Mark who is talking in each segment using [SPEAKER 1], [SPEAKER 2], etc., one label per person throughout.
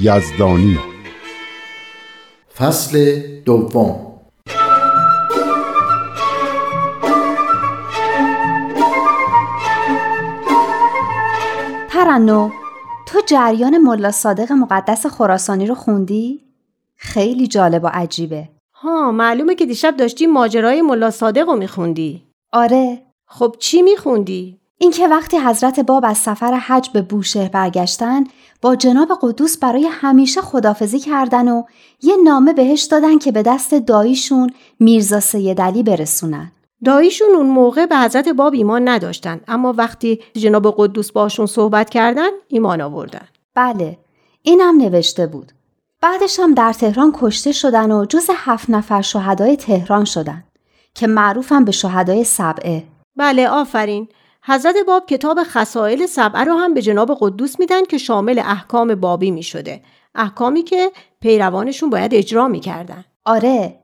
[SPEAKER 1] یزدانی.
[SPEAKER 2] فصل دوم.
[SPEAKER 3] ترنو تو جریان ملا صادق مقدس خراسانی رو خوندی؟ خیلی جالب و عجیبه.
[SPEAKER 4] ها معلومه که دیشب داشتی ماجرای ملا صادق رو میخوندی.
[SPEAKER 3] آره.
[SPEAKER 4] خب چی میخوندی؟
[SPEAKER 3] اینکه وقتی حضرت باب از سفر حج به بوشهر برگشتن با جناب قدوس برای همیشه خدافزی کردن و یه نامه بهش دادن که به دست داییشون میرزا سید علی برسونن.
[SPEAKER 4] داییشون اون موقع به حضرت باب ایمان نداشتن اما وقتی جناب قدوس باشون صحبت کردن ایمان آوردن.
[SPEAKER 3] بله اینم نوشته بود. بعدش هم در تهران کشته شدن و جز هفت نفر شهدای تهران شدن که معروفم به شهدای سبعه.
[SPEAKER 4] بله آفرین. حضرت باب کتاب خسائل سبعه رو هم به جناب قدوس میدن که شامل احکام بابی می شده. احکامی که پیروانشون باید اجرا می‌کردن.
[SPEAKER 3] آره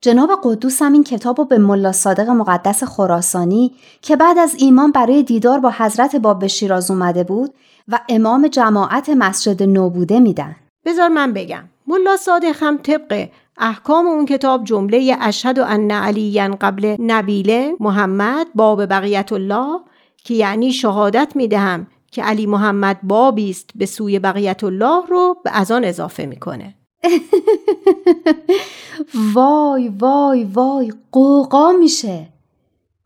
[SPEAKER 3] جناب قدوس هم این کتاب رو به ملا صادق مقدس خراسانی که بعد از ایمان برای دیدار با حضرت باب به شیراز اومده بود و امام جماعت مسجد نو بوده میدن.
[SPEAKER 4] بذار من بگم. ملا صادق هم طبق احکام اون کتاب جمله اشهد ان علی قبل نبیله محمد باب بقیت الله که یعنی شهادت می دهم که علی محمد بابی است به سوی بقیت الله رو به از آن اضافه می‌کنه.
[SPEAKER 3] وای وای وای قوقا میشه.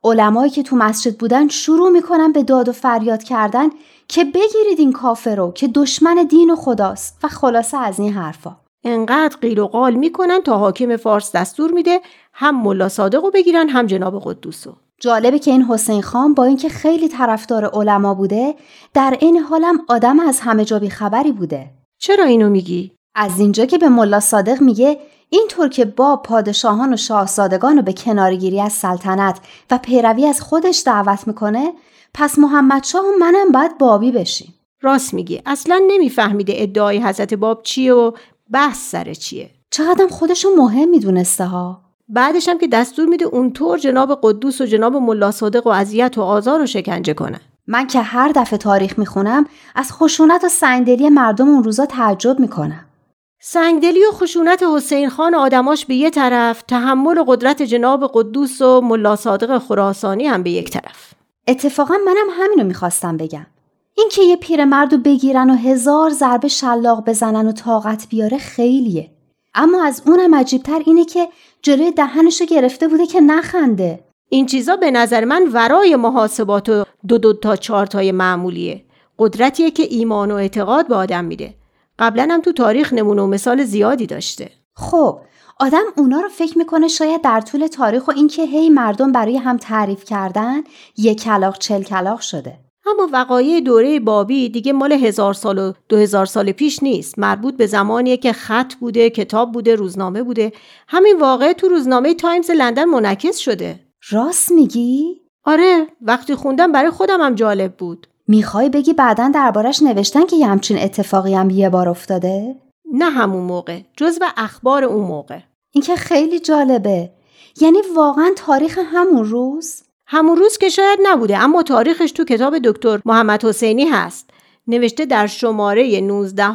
[SPEAKER 3] علمایی که تو مسجد بودن شروع می‌کنن به داد و فریاد کردن که بگیرید این کافر رو که دشمن دین و خداست و خلاصه از این حرفا.
[SPEAKER 4] انقدر قیل و قال می‌کنن تا حاکم فارس دستور میده هم ملا صادق رو بگیرن هم جناب قدوسو
[SPEAKER 3] جالبه که این حسین خان با اینکه خیلی طرفدار علما بوده در این حالم آدم از همه جا خبری بوده.
[SPEAKER 4] چرا اینو میگی؟
[SPEAKER 3] از اینجا که به ملا صادق میگه اینطور که با پادشاهان و شاهزادگان رو به کنارگیری از سلطنت و پیروی از خودش دعوت می‌کنه پس محمد شاه و منم باید بابی بشیم.
[SPEAKER 4] راست میگی. اصلا نمیفهمیده ادعای حضرت باب چیه و بحث سر چیه.
[SPEAKER 3] چقدر خودشو مهم می‌دونسته ها.
[SPEAKER 4] بعدش هم که دستور میده اونطور جناب قدوس و جناب ملا صادق و اذیت و آزار و شکنجه کنن
[SPEAKER 3] من که هر دفعه تاریخ می‌خونم از خشونت و سنگدلی مردم اون روزا تعجب می‌کنم.
[SPEAKER 4] سنگدلی و خشونت حسین خان آدماش به یه طرف تحمل و قدرت جناب قدوس و ملا صادق خراسانی هم به یک طرف.
[SPEAKER 3] اتفاقا منم همینو می‌خواستم بگم. اینکه یه پیرمردو بگیرن و هزار ضربه شلاق بزنن و طاقت بیاره خیلیه. اما از اونم عجیبتر اینه که جلوی دهنشو گرفته بوده که نخنده.
[SPEAKER 4] این چیزا به نظر من ورای محاسبات و دو دو تا چهار تای معمولیه. قدرتیه که ایمان و اعتقاد به آدم میده. قبلا هم تو تاریخ نمونه و مثال زیادی داشته.
[SPEAKER 3] خب آدم اونا رو فکر می‌کنه شاید در طول تاریخ و اینکه هی مردم برای هم تعریف کردن یک کلاغ چل کلاغ شده.
[SPEAKER 4] اما وقایع دوره بابی دیگه مال هزار سال و دو هزار سال پیش نیست. مربوط به زمانیه که خط بوده کتاب بوده روزنامه بوده. همین وقایع تو روزنامه تایمز لندن منعکس شده.
[SPEAKER 3] راست میگی؟
[SPEAKER 4] آره وقتی خوندم برای خودم هم جالب بود.
[SPEAKER 3] می‌خوای بگی بعدا دربارش نوشتن که یه همچین اتفاقی هم یه بار افتاده؟
[SPEAKER 4] نه همون موقع جزو اخبار اون موقع.
[SPEAKER 3] این که خیلی جالبه. یعنی واقعا تاریخ همون روز؟
[SPEAKER 4] همون روز که شاید نبوده اما تاریخش تو کتاب دکتر محمد حسینی هست. نوشته در شماره 19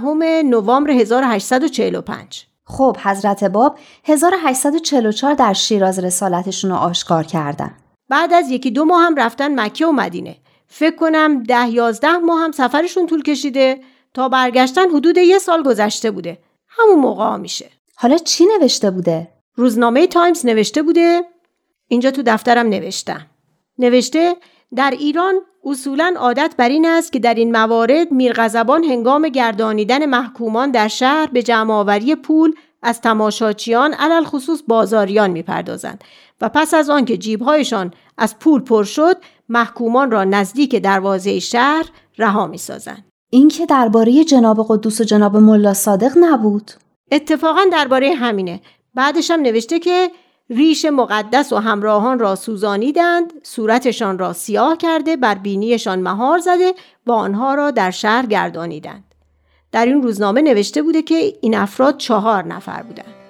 [SPEAKER 4] نوامبر 1845
[SPEAKER 3] خب حضرت باب 1844 در شیراز رسالتشون رو آشکار کردن.
[SPEAKER 4] بعد از یکی دو ماه هم رفتن مکه و مدینه. فکر کنم ده یازده ماه هم سفرشون طول کشیده. تا برگشتن حدود یه سال گذشته بوده. همون موقع میشه.
[SPEAKER 3] حالا چی نوشته بوده؟
[SPEAKER 4] روزنامه تایمز نوشته بوده. اینجا تو دفترم نوشتم. نوشته در ایران اصولا عادت بر این است که در این موارد میرغضبان هنگام گردانیدن محکومان در شهر به جمعآوری پول از تماشاچیان علل خصوص بازاریان می‌پردازند و پس از آنکه جیبهایشان از پول پر شد محکومان را نزدیک دروازه شهر رها می‌سازند.
[SPEAKER 3] این که درباره جناب قدوس و جناب ملا صادق نبود.
[SPEAKER 4] اتفاقا درباره همینه. بعدش هم نوشته که ریش مقدس و همراهان را سوزانیدند صورتشان را سیاه کرده بر بینیشان مهار زده و آنها را در شهر گردانیدند. در این روزنامه نوشته بوده که این افراد چهار نفر بودند.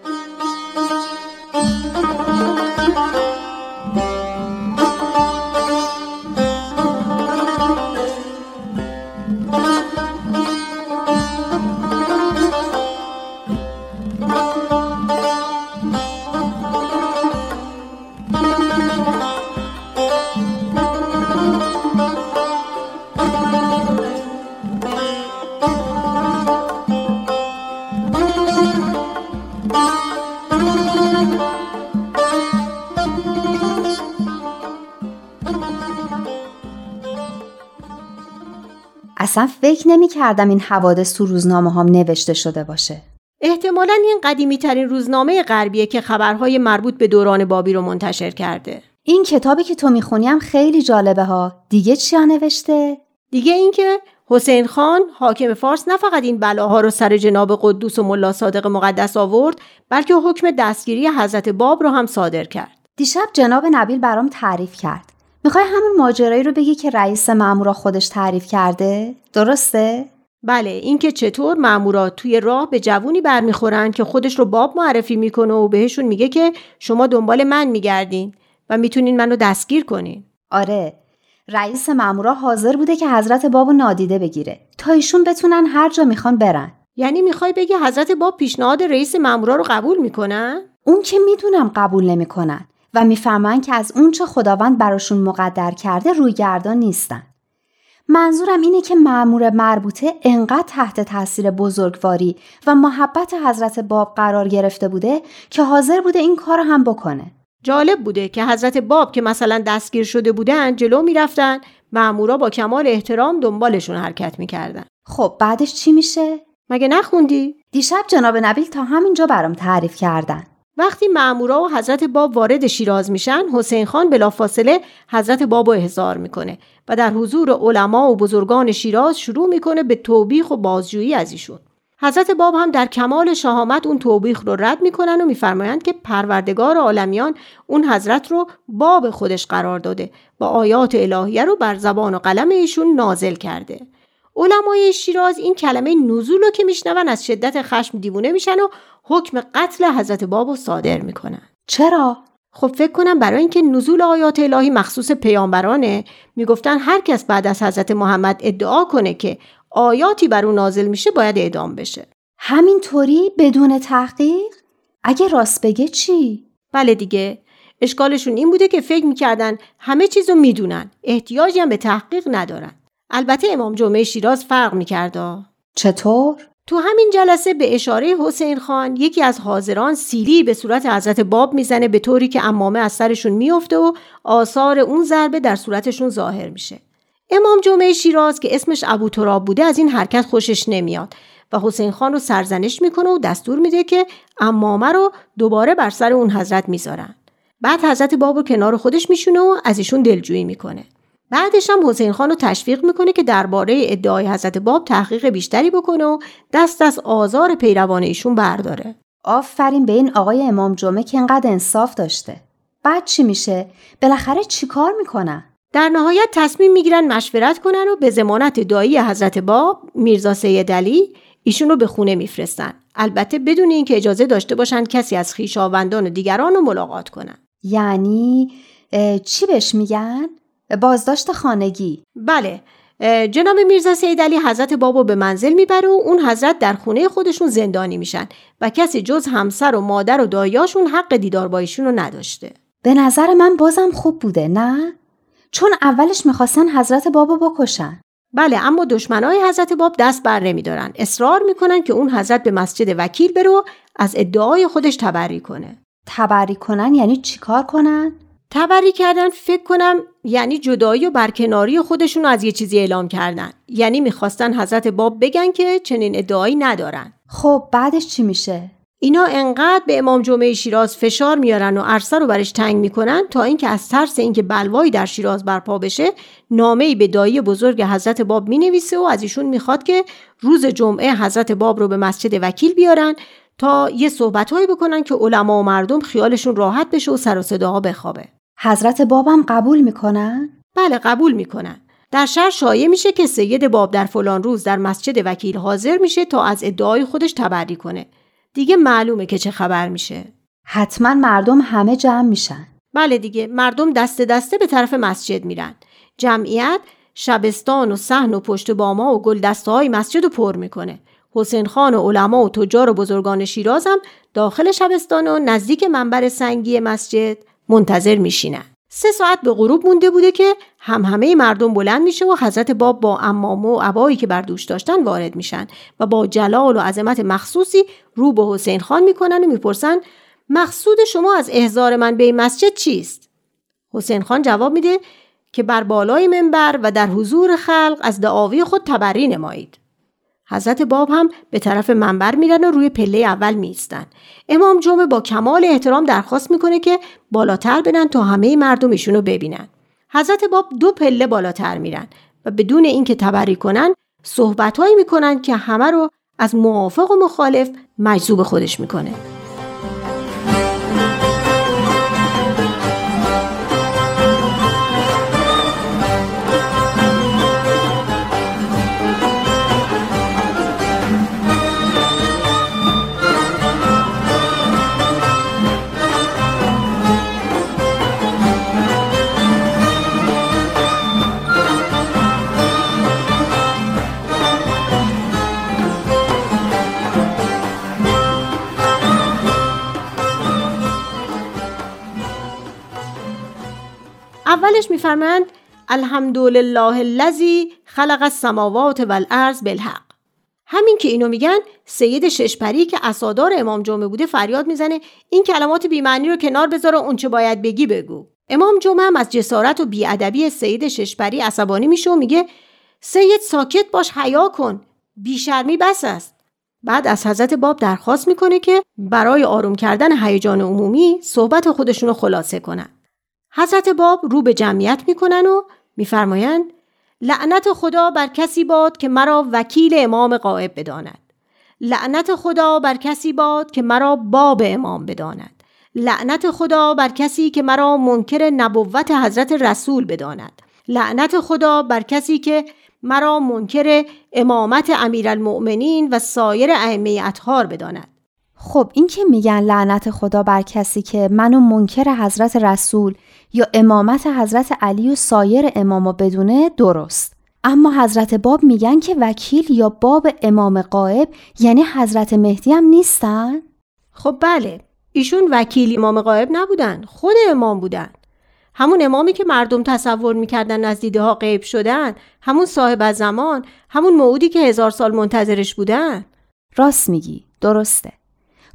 [SPEAKER 3] اصلا فکر نمی کردم این حوادث تو روزنامه هم نوشته شده باشه.
[SPEAKER 4] احتمالا این قدیمی ترین روزنامه غربیه که خبرهای مربوط به دوران بابی رو منتشر کرده.
[SPEAKER 3] این کتابی که تو می‌خونیم خیلی جالبه ها. دیگه چیا نوشته؟
[SPEAKER 4] دیگه اینکه حسین خان حاکم فارس نه فقط این بلاها رو سر جناب قدوس و ملا صادق مقدس آورد بلکه حکم دستگیری حضرت باب رو هم صادر کرد.
[SPEAKER 3] دیشب جناب نبیل برام تعریف کرد. می‌خوای همون ماجرایی رو بگی که رئیس مامورا خودش تعریف کرده؟ درسته؟
[SPEAKER 4] بله اینکه چطور مامورا توی راه به جوونی برمیخورن که خودش رو باب معرفی می‌کنه و بهشون میگه که شما دنبال من میگردین و می‌تونین منو دستگیر کنین.
[SPEAKER 3] آره رئیس مامورا حاضر بوده که حضرت بابو نادیده بگیره تا ایشون بتونن هر جا می‌خوان برن.
[SPEAKER 4] یعنی می‌خوای بگی حضرت باب پیشنهاد رئیس مامورا رو قبول می‌کنن؟
[SPEAKER 3] اون که می‌دونم قبول نمی‌کنن و می‌فهمن که از اونچه خداوند براشون مقدر کرده رویگردان نیستن. منظورم اینه که معمور مربوطه انقدر تحت تاثیر بزرگواری و محبت حضرت باب قرار گرفته بوده که حاضر بوده این کار هم بکنه.
[SPEAKER 4] جالب بوده که حضرت باب که مثلا دستگیر شده بودن جلو می‌رفتن معمورا با کمال احترام دنبالشون حرکت می‌کردن.
[SPEAKER 3] خب بعدش چی میشه؟
[SPEAKER 4] مگه نخوندی؟
[SPEAKER 3] دیشب جناب نبیل تا همینجا برام تعریف کردن.
[SPEAKER 4] وقتی مامورا و حضرت باب وارد شیراز میشن حسین خان بلافاصله حضرت باب رو احضار می‌کنه و در حضور علما و بزرگان شیراز شروع می‌کنه به توبیخ و بازجویی از ایشون. حضرت باب هم در کمال شهامت اون توبیخ رو رد می‌کنن و میفرمایند که پروردگار عالمیان اون حضرت رو باب خودش قرار داده و آیات الهیه رو بر زبان و قلم ایشون نازل کرده. علمای شیراز این کلمه نزول رو که میشنون از شدت خشم دیوونه میشن و حکم قتل حضرت بابو صادر می‌کنن.
[SPEAKER 3] چرا؟
[SPEAKER 4] خب فکر کنم برای اینکه نزول آیات الهی مخصوص پیامبرانه می‌گفتن هر کس بعد از حضرت محمد ادعا کنه که آیاتی بر او نازل میشه باید اعدام بشه.
[SPEAKER 3] همینطوری؟ بدون تحقیق؟ اگه راست بگه چی؟
[SPEAKER 4] بله دیگه. اشکالشون این بوده که فکر می‌کردن همه چیزو می‌دونن. احتیاجی هم به تحقیق ندارن. البته امام جمعه شیراز فرق می‌کرده
[SPEAKER 3] چطور
[SPEAKER 4] تو همین جلسه به اشاره حسین خان یکی از حاضران سیلی به صورت حضرت باب می‌زنه به طوری که امامه از سرشون میفته و آثار اون ضربه در صورتشون ظاهر میشه. امام جمعه شیراز که اسمش ابو تراب بوده از این حرکت خوشش نمیاد و حسین خان رو سرزنش می‌کنه و دستور میده که امامه رو دوباره بر سر اون حضرت می‌ذارن. بعد حضرت باب رو کنار خودش میشونه و از ایشون دلجویی می‌کنه. بعدش هم حسین خان رو تشویق می‌کنه که درباره ادعای حضرت باب تحقیق بیشتری بکنه و دست از آزار پیروان ایشون برداره.
[SPEAKER 3] آفرین به این آقای امام جمعه که انقدر انصاف داشته. بعد چی میشه؟ بالاخره چیکار می‌کنن؟
[SPEAKER 4] در نهایت تصمیم می‌گیرن مشورت کنن و به زمانت دایی حضرت باب میرزا سید علی ایشون رو به خونه میفرستن. البته بدون اینکه اجازه داشته باشن کسی از خویشاوندان و دیگران رو ملاقات کنن.
[SPEAKER 3] یعنی چی بهش میگن؟ بازداشت خانگی.
[SPEAKER 4] بله جناب میرزا سید علی حضرت بابو به منزل می‌بره و اون حضرت در خونه خودشون زندانی میشن و کسی جز همسر و مادر و دایاشون حق دیدار با ایشون رو نداشته.
[SPEAKER 3] به نظر من بازم خوب بوده نه؟ چون اولش می‌خواستن حضرت بابو بکشن.
[SPEAKER 4] بله اما دشمنای حضرت باب دست بر نمیدارن. اصرار می‌کنن که اون حضرت به مسجد وکیل برو از ادعای خودش تبری کنه.
[SPEAKER 3] تبری کنن یعنی چیکار کنن؟
[SPEAKER 4] تبری کردن فکر کنم یعنی جدایی و برکناری خودشون از یه چیزی اعلام کردن. یعنی می‌خواستن حضرت باب بگن که چنین ادعایی ندارن.
[SPEAKER 3] خب بعدش چی میشه؟
[SPEAKER 4] اینا انقدر به امام جمعه شیراز فشار میارن و عرصه رو برش تنگ می‌کنن تا اینکه از ترس اینکه بلوایی در شیراز برپا بشه نامه ای به دایی بزرگ حضرت باب می‌نویسه و از ایشون می‌خواد که روز جمعه حضرت باب رو به مسجد وکیل بیارن تا یه صحبتهایی بکنن که علما و مردم خیالشون راحت بشه و سر و صداها بخوابه.
[SPEAKER 3] حضرت بابم قبول می‌کنن؟
[SPEAKER 4] بله قبول می‌کنن. در شهر شایع میشه که سید باب در فلان روز در مسجد وکیل حاضر میشه تا از ادعای خودش تبری کنه. دیگه معلومه که چه خبر میشه.
[SPEAKER 3] حتما مردم همه جمع میشن.
[SPEAKER 4] بله دیگه مردم دسته دسته به طرف مسجد میرن. جمعیت شبستان و صحن و پشت باما و گل دسته های مسجد رو پر می‌کنه. حسین خان و علما و تجار و بزرگان شیراز هم داخل شبستان و نزدیک منبر سنگی مسجد. منتظر میشینن سه ساعت به غروب مونده بوده که هم همه مردم بلند میشه و حضرت باب با امامه و عبایی که بر دوش داشتن وارد میشن و با جلال و عظمت مخصوصی رو به حسین خان می‌کنن و می‌پرسن مقصود شما از احضار من به این مسجد چیست؟ حسین خان جواب میده که بر بالای منبر و در حضور خلق از دعاوی خود تبری نمایید. حضرت باب هم به طرف منبر میرن و روی پله اول میستن. امام جمعه با کمال احترام درخواست می‌کنه که بالاتر برن تا همه مردم ایشونو ببینن. حضرت باب دو پله بالاتر میرن و بدون اینکه تبری کنن صحبتهایی می‌کنن که همه رو از موافق و مخالف مجذوب خودش می‌کنه. اولش میفرمند الحمدلله الذی خلق السماوات والارض بالحق. همین که اینو میگن سید ششپری که اسادار امام جمعه بوده فریاد می‌زنه این کلمات بیمعنی رو کنار بذار و اونچه باید بگی بگو. امام جمعه هم از جسارت و بیادبی سید ششپری عصبانی میشه و میگه سید ساکت باش حیا کن بیشرمی بس است. بعد از حضرت باب درخواست می‌کنه که برای آروم کردن هیجان عمومی صحبت خودشون رو خلاصه کنن. حضرت باب رو به جمعیت می‌کنن و میفرمایند لعنت خدا بر کسی باد که مرا وکیل امام قائب بداند. لعنت خدا بر کسی باد که مرا باب امام بداند. لعنت خدا بر کسی که مرا منکر نبوت حضرت رسول بداند. لعنت خدا بر کسی که مرا منکر امامت امیرالمؤمنین و سایر ائمه اطهار بداند.
[SPEAKER 3] خب این که میگن لعنت خدا بر کسی که منو منکر حضرت رسول یا امامت حضرت علی و سایر اماما بدونه درست. اما حضرت باب میگن که وکیل یا باب امام قائب یعنی حضرت مهدی هم نیستن؟
[SPEAKER 4] خب بله. ایشون وکیل امام قائب نبودن خود امام بودن. همون امامی که مردم تصور می‌کردن از دیده ها غیب شدن همون صاحب زمان همون موعودی که هزار سال منتظرش بودن.
[SPEAKER 3] راست میگی درسته.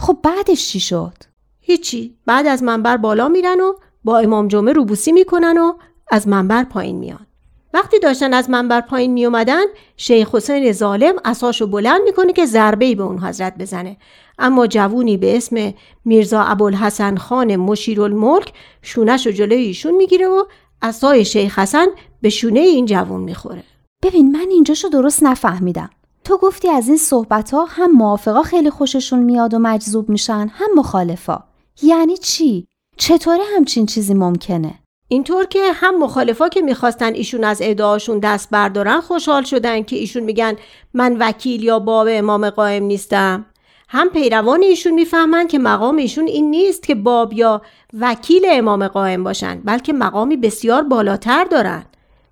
[SPEAKER 3] خب بعدش چی شد؟
[SPEAKER 4] هیچی. بعد از منبر بالا میرن و با امام جمعه روبوسی می‌کنن و از منبر پایین میان. وقتی داشتن از منبر پایین می اومدن شیخ حسین ظالم اساشو بلند می‌کنه که ضربه به اون حضرت بزنه. اما جوونی به اسم میرزا ابوالحسن خان مشیرالملک شونش رو جلوی ایشون می‌گیره و اسای شیخ حسن به شونه این جوون می‌خوره.
[SPEAKER 3] ببین من اینجاشو درست نفهمیدم. تو گفتی از این صحبت ها هم موافقا خیلی خوششون میاد و مجذوب میشن هم مخالفا. یعنی چی؟ چطوره همچین چیزی ممکنه؟
[SPEAKER 4] اینطور که هم مخالفا که می‌خواستن ایشون از ادعاشون دست بردارن خوشحال شدن که ایشون میگن من وکیل یا باب امام قائم نیستم. هم پیروان ایشون می‌فهمن که مقام ایشون این نیست که باب یا وکیل امام قائم باشن بلکه مقامی بسیار بالاتر دارن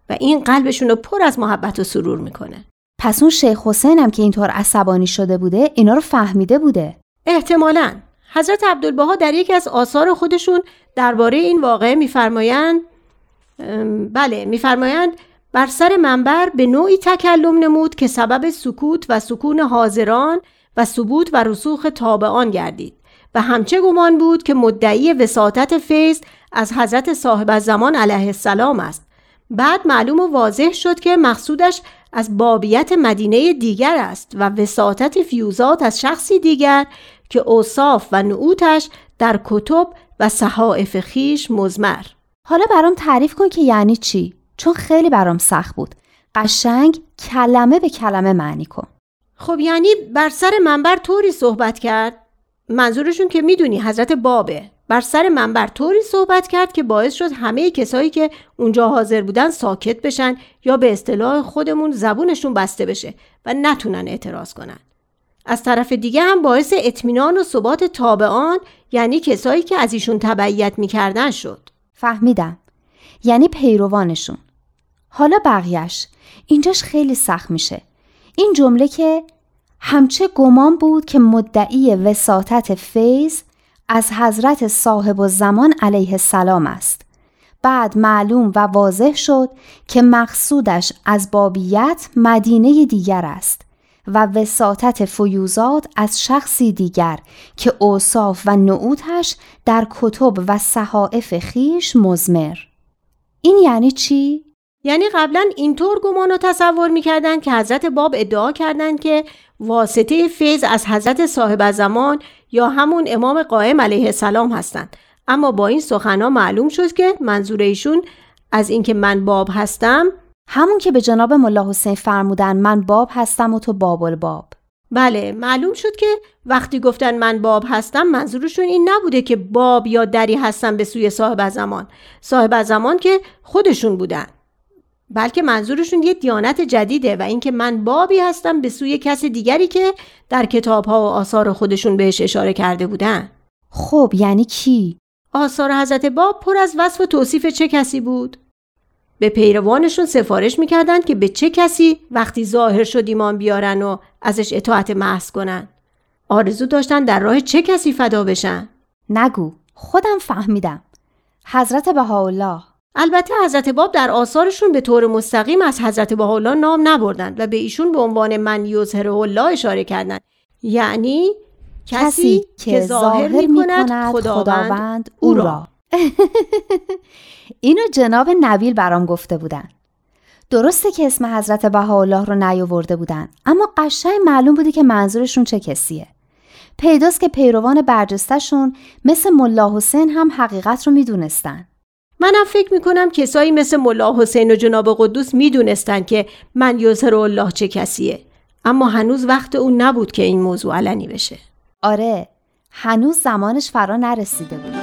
[SPEAKER 4] و این قلبشون رو پر از محبت و سرور می‌کنه.
[SPEAKER 3] پس اون شیخ حسین هم که اینطور عصبانی شده بوده اینا رو فهمیده بوده.
[SPEAKER 4] احتمالاً. حضرت عبدالبها در یکی از آثار خودشون درباره این واقعه میفرمایند بله میفرمایند بر سر منبر به نوعی تکلم نمود که سبب سکوت و سکون حاضران و ثبوت و رسوخ تابعان گردید. و همچه گمان بود که مدعی وساطت فیض از حضرت صاحب زمان علیه السلام است. بعد معلوم و واضح شد که مقصودش از بابیت مدینه دیگر است و وساطت فیوزات از شخصی دیگر که اوصاف و نعوتش در کتب و صحائف خیش مزمر
[SPEAKER 3] حالا برام تعریف کن که یعنی چی؟ چون خیلی برام سخت بود. قشنگ کلمه به کلمه معنی کن.
[SPEAKER 4] خب یعنی بر سر منبر طوری صحبت کرد؟ منظورشون که می‌دونی حضرت بابه. بر سر منبر طوری صحبت کرد که باعث شد همه کسایی که اونجا حاضر بودن ساکت بشن یا به اصطلاح خودمون زبونشون بسته بشه و نتونن اعتراض کنن. از طرف دیگه هم باعث اطمینان و ثبات تابعان یعنی کسایی که از ایشون تبعیت می‌کردن شد.
[SPEAKER 3] فهمیدم. یعنی پیروانشون. حالا بقیهش اینجاش خیلی سخت میشه. این جمله که همچه گمان بود که مدعی وساطت فیض از حضرت صاحب و زمان علیه السلام است. بعد معلوم و واضح شد که مقصودش از بابیت مدینه دیگر است و وساطت فیوزات از شخصی دیگر که اوصاف و نعوتش در کتب و صحائف خیش مزمر. این یعنی چی؟
[SPEAKER 4] یعنی قبلا اینطور گمان و تصور می‌کردند که حضرت باب ادعا کردند که واسطه فیض از حضرت صاحب زمان یا همون امام قائم علیه السلام هستند. اما با این سخنها معلوم شد که منظور ایشون از اینکه من باب هستم.
[SPEAKER 3] همون که به جناب ملا حسین فرمودن من باب هستم و تو باب الباب.
[SPEAKER 4] بله معلوم شد که وقتی گفتن من باب هستم منظورشون این نبوده که باب یا دری هستم به سوی صاحب زمان. صاحب زمان که خودشون بودن. بلکه منظورشون یه دیانت جدیده و اینکه من بابی هستم به سوی کس دیگری که در کتاب ها و آثار خودشون بهش اشاره کرده بودن.
[SPEAKER 3] خب یعنی کی؟
[SPEAKER 4] آثار حضرت باب پر از وصف و توصیف چه کسی بود؟ به پیروانشون سفارش می‌کردند که به چه کسی وقتی ظاهر شد ایمان بیارن و ازش اطاعت محض کنن. آرزو داشتن در راه چه کسی فدا بشن؟
[SPEAKER 3] نگو خودم فهمیدم. حضرت بهاءالله.
[SPEAKER 4] البته حضرت باب در آثارشون به طور مستقیم از حضرت بهاءالله نام نبردند و به ایشون به عنوان من یظهر الله اشاره کردند. یعنی کسی, که ظاهر می کند خداوند او را.
[SPEAKER 3] اینو جناب نبیل برام گفته بودن. درسته که اسم حضرت بهاءالله رو نیاورده بودن اما قشنگ معلوم بوده که منظورشون چه کسیه. پیداست که پیروان برجستشون مثل ملا حسین هم حقیقت رو می‌دونستن.
[SPEAKER 4] منم فکر می‌کنم کسایی مثل ملا حسین و جناب قدوس می‌دونستن که من یظهر الله چه کسیه. اما هنوز وقت اون نبود که این موضوع علنی بشه.
[SPEAKER 3] آره هنوز زمانش فرا نرسیده بود.